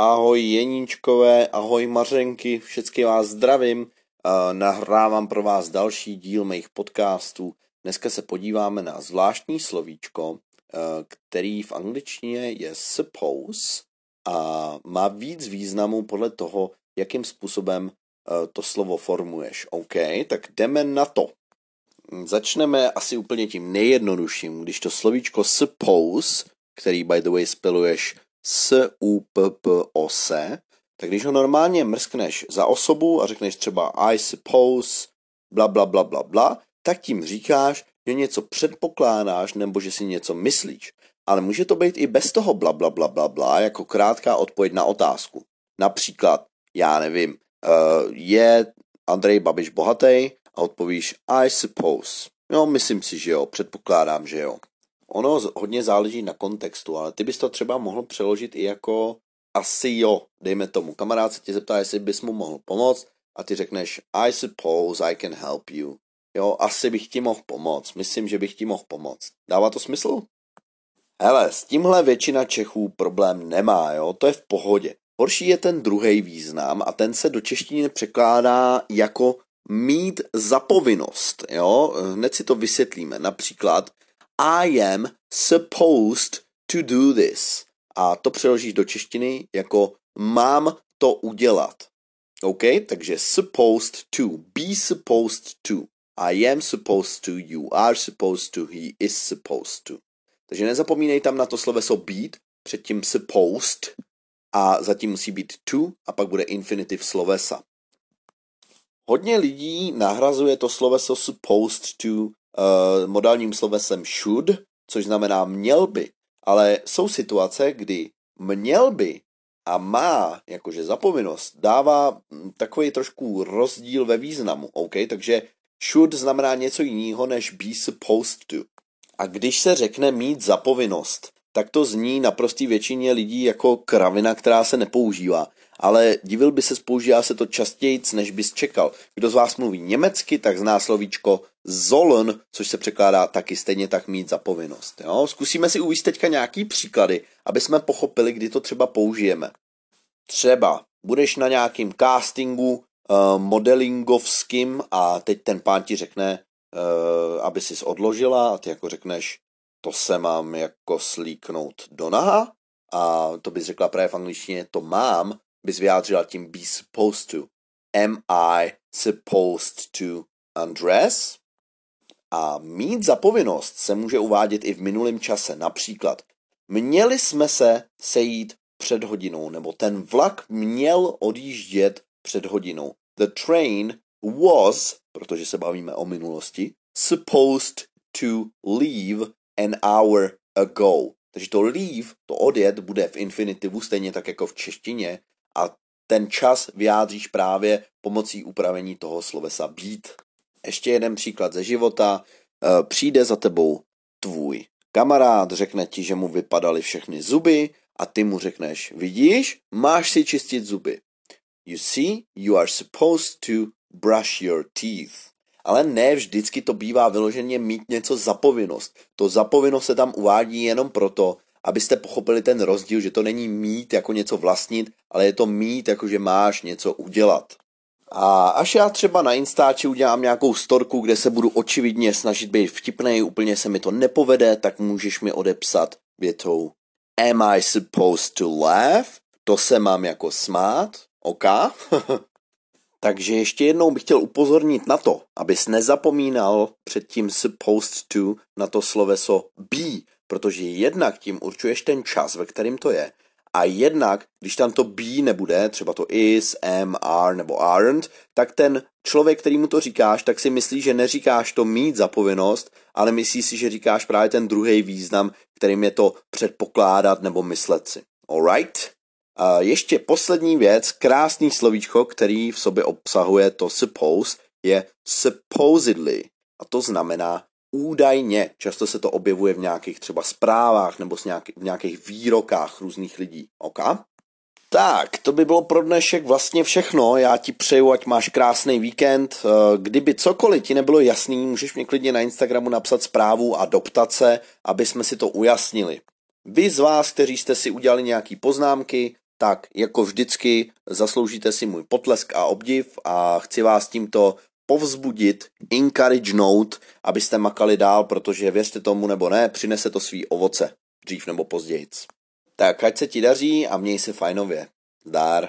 Ahoj Jeníčkové, ahoj Mařenky, všechny vás zdravím. Uh, nahrávám pro vás další díl mých podcastů. Dneska se podíváme na zvláštní slovíčko, uh, který v angličtině je suppose a má víc významů podle toho, jakým způsobem uh, to slovo formuješ. OK, tak jdeme na to. Začneme asi úplně tím nejjednodušším, když to slovíčko suppose, který by the way speluješ s u p p o se, tak když ho normálně mrskneš za osobu a řekneš třeba I suppose, bla bla bla bla bla, tak tím říkáš, že něco předpokládáš nebo že si něco myslíš. Ale může to být i bez toho bla bla bla bla bla, jako krátká odpověď na otázku. Například, já nevím, uh, je Andrej Babiš bohatý a odpovíš I suppose. No, myslím si, že jo, předpokládám, že jo. Ono hodně záleží na kontextu, ale ty bys to třeba mohl přeložit i jako asi jo, dejme tomu. Kamarád se tě zeptá, jestli bys mu mohl pomoct a ty řekneš I suppose I can help you. Jo, asi bych ti mohl pomoct. Myslím, že bych ti mohl pomoct. Dává to smysl? Hele, s tímhle většina Čechů problém nemá, jo, to je v pohodě. Horší je ten druhý význam a ten se do češtiny překládá jako mít zapovinnost, jo. Hned si to vysvětlíme. Například I am supposed to do this. A to přeložíš do češtiny jako mám to udělat. OK? Takže supposed to, be supposed to. I am supposed to, you are supposed to, he is supposed to. Takže nezapomínej tam na to sloveso být, předtím supposed a zatím musí být to a pak bude infinitiv slovesa. Hodně lidí nahrazuje to sloveso supposed to uh, modálním slovesem should, což znamená měl by. Ale jsou situace, kdy měl by a má jakože zapovinnost dává takový trošku rozdíl ve významu, OK? Takže should znamená něco jiného než be supposed to. A když se řekne mít zapovinnost, tak to zní naprostý většině lidí jako kravina, která se nepoužívá. Ale divil by se, používá se to častěji, než bys čekal. Kdo z vás mluví německy, tak zná slovíčko sollen, což se překládá taky stejně tak mít za povinnost. Jo? Zkusíme si uvíct teďka nějaký příklady, aby jsme pochopili, kdy to třeba použijeme. Třeba budeš na nějakým castingu uh, modelingovským a teď ten pán ti řekne, uh, aby si odložila a ty jako řekneš, to se mám jako slíknout do naha a to bys řekla právě v angličtině, to mám, bys vyjádřila tím be supposed to. Am I supposed to undress? A mít zapovinnost se může uvádět i v minulém čase. Například, měli jsme se sejít před hodinou, nebo ten vlak měl odjíždět před hodinou. The train was, protože se bavíme o minulosti, supposed to leave an hour ago. Takže to leave, to odjet, bude v infinitivu, stejně tak jako v češtině, a ten čas vyjádříš právě pomocí upravení toho slovesa být. Ještě jeden příklad ze života. E, přijde za tebou tvůj kamarád, řekne ti, že mu vypadaly všechny zuby a ty mu řekneš, vidíš, máš si čistit zuby. You see, you are supposed to brush your teeth. Ale ne vždycky to bývá vyloženě mít něco za povinnost. To zapovinnost se tam uvádí jenom proto, abyste pochopili ten rozdíl, že to není mít jako něco vlastnit, ale je to mít jako, že máš něco udělat. A až já třeba na Instači udělám nějakou storku, kde se budu očividně snažit být vtipnej, úplně se mi to nepovede, tak můžeš mi odepsat větou Am I supposed to laugh? To se mám jako smát? OK? Takže ještě jednou bych chtěl upozornit na to, abys nezapomínal před tím supposed to na to sloveso be, protože jednak tím určuješ ten čas, ve kterým to je, a jednak, když tam to be nebude, třeba to is, am, are nebo aren't, tak ten člověk, který mu to říkáš, tak si myslí, že neříkáš to mít za povinnost, ale myslí si, že říkáš právě ten druhý význam, kterým je to předpokládat nebo myslet si. Alright? A ještě poslední věc, krásný slovíčko, který v sobě obsahuje to suppose, je supposedly. A to znamená údajně. Často se to objevuje v nějakých třeba zprávách nebo v nějakých výrokách různých lidí. OK? Tak, to by bylo pro dnešek vlastně všechno. Já ti přeju, ať máš krásný víkend. Eh, kdyby cokoliv ti nebylo jasný, můžeš mě klidně na Instagramu napsat zprávu a doptat se, aby jsme si to ujasnili. Vy z vás, kteří jste si udělali nějaký poznámky, tak jako vždycky zasloužíte si můj potlesk a obdiv a chci vás tímto povzbudit, encourage note, abyste makali dál, protože věřte tomu nebo ne, přinese to svý ovoce, dřív nebo později. Tak ať se ti daří a měj se fajnově. Zdár.